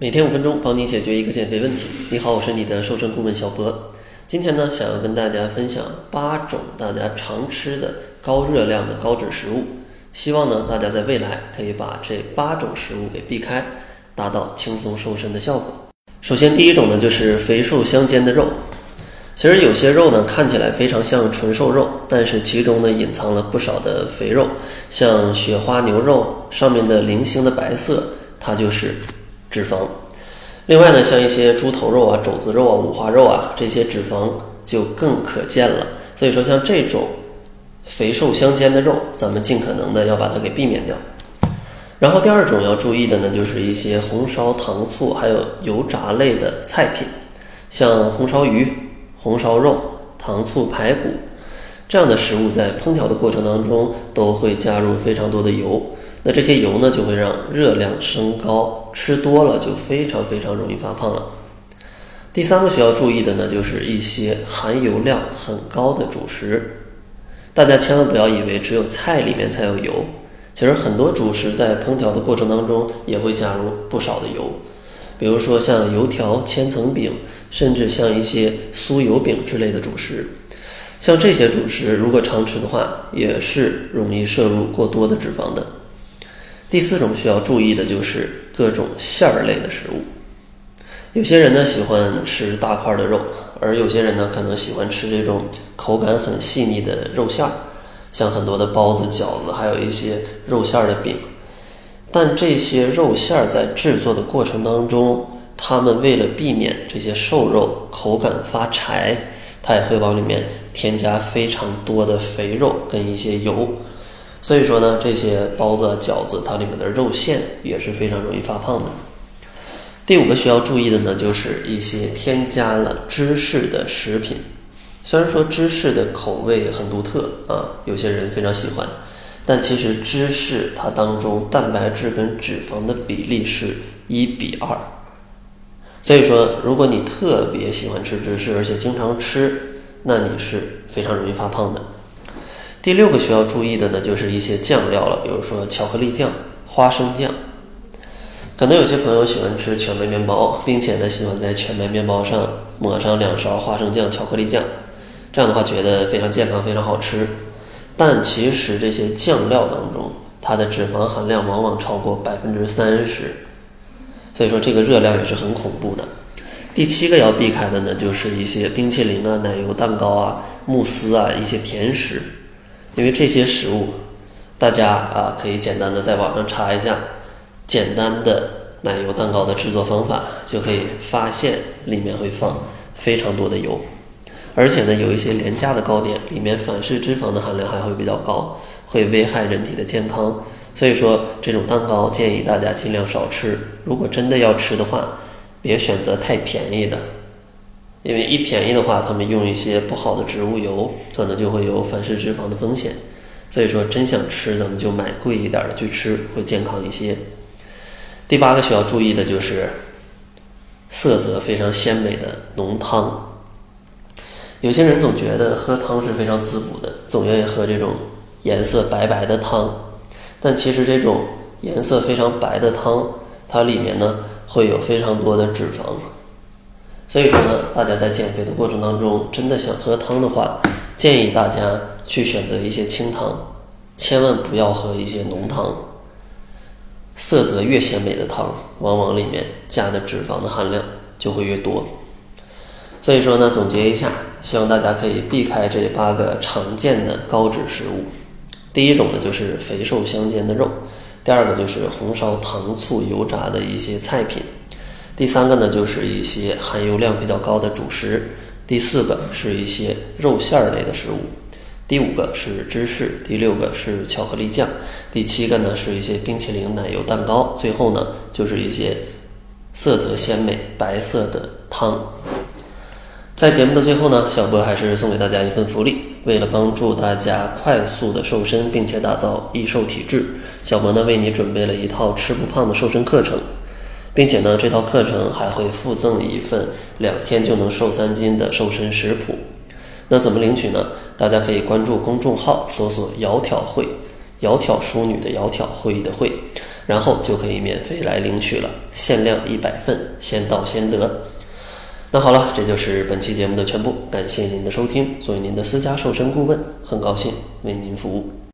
每天五分钟，帮你解决一个减肥问题。你好，我是你的瘦身顾问小博。今天呢，想要跟大家分享八种大家常吃的高热量的高脂食物。希望呢，大家在未来可以把这八种食物给避开，达到轻松瘦身的效果。首先，第一种呢，就是肥瘦相间的肉。其实有些肉呢，看起来非常像纯瘦肉，但是其中呢，隐藏了不少的肥肉。像雪花牛肉上面的零星的白色，它就是。脂肪，另外呢，像一些猪头肉啊、肘子肉啊、五花肉啊，这些脂肪就更可见了。所以说，像这种肥瘦相间的肉，咱们尽可能的要把它给避免掉。然后第二种要注意的呢，就是一些红烧、糖醋还有油炸类的菜品，像红烧鱼、红烧肉、糖醋排骨这样的食物，在烹调的过程当中都会加入非常多的油。那这些油呢，就会让热量升高，吃多了就非常非常容易发胖了。第三个需要注意的呢，就是一些含油量很高的主食。大家千万不要以为只有菜里面才有油，其实很多主食在烹调的过程当中也会加入不少的油。比如说像油条、千层饼，甚至像一些酥油饼之类的主食。像这些主食如果常吃的话，也是容易摄入过多的脂肪的。第四种需要注意的就是各种馅儿类的食物。有些人呢喜欢吃大块的肉，而有些人呢可能喜欢吃这种口感很细腻的肉馅儿，像很多的包子、饺子，还有一些肉馅儿的饼。但这些肉馅儿在制作的过程当中，他们为了避免这些瘦肉口感发柴，他也会往里面添加非常多的肥肉跟一些油。所以说呢，这些包子、饺子，它里面的肉馅也是非常容易发胖的。第五个需要注意的呢，就是一些添加了芝士的食品。虽然说芝士的口味很独特啊，有些人非常喜欢，但其实芝士它当中蛋白质跟脂肪的比例是一比二。所以说，如果你特别喜欢吃芝士，而且经常吃，那你是非常容易发胖的。第六个需要注意的呢，就是一些酱料了，比如说巧克力酱、花生酱。可能有些朋友喜欢吃全麦面包，并且呢喜欢在全麦面包上抹上两勺花生酱、巧克力酱，这样的话觉得非常健康、非常好吃。但其实这些酱料当中，它的脂肪含量往往超过百分之三十，所以说这个热量也是很恐怖的。第七个要避开的呢，就是一些冰淇淋啊、奶油蛋糕啊、慕斯啊一些甜食。因为这些食物，大家啊可以简单的在网上查一下简单的奶油蛋糕的制作方法，就可以发现里面会放非常多的油，而且呢有一些廉价的糕点里面反式脂肪的含量还会比较高，会危害人体的健康。所以说这种蛋糕建议大家尽量少吃。如果真的要吃的话，别选择太便宜的。因为一便宜的话，他们用一些不好的植物油，可能就会有反式脂肪的风险。所以说，真想吃，咱们就买贵一点的去吃，会健康一些。第八个需要注意的就是色泽非常鲜美的浓汤。有些人总觉得喝汤是非常滋补的，总愿意喝这种颜色白白的汤。但其实这种颜色非常白的汤，它里面呢会有非常多的脂肪。所以说呢，大家在减肥的过程当中，真的想喝汤的话，建议大家去选择一些清汤，千万不要喝一些浓汤。色泽越鲜美的汤，往往里面加的脂肪的含量就会越多。所以说呢，总结一下，希望大家可以避开这八个常见的高脂食物。第一种呢，就是肥瘦相间的肉；第二个就是红烧、糖醋、油炸的一些菜品。第三个呢，就是一些含油量比较高的主食；第四个是一些肉馅儿类的食物；第五个是芝士；第六个是巧克力酱；第七个呢是一些冰淇淋、奶油蛋糕；最后呢就是一些色泽鲜美、白色的汤。在节目的最后呢，小波还是送给大家一份福利，为了帮助大家快速的瘦身，并且打造易瘦体质，小博呢为你准备了一套吃不胖的瘦身课程。并且呢，这套课程还会附赠一份两天就能瘦三斤的瘦身食谱。那怎么领取呢？大家可以关注公众号，搜索“窈窕会”，窈窕淑女的窈窕，会议的会。然后就可以免费来领取了，限量一百份，先到先得。那好了，这就是本期节目的全部，感谢您的收听。作为您的私家瘦身顾问，很高兴为您服务。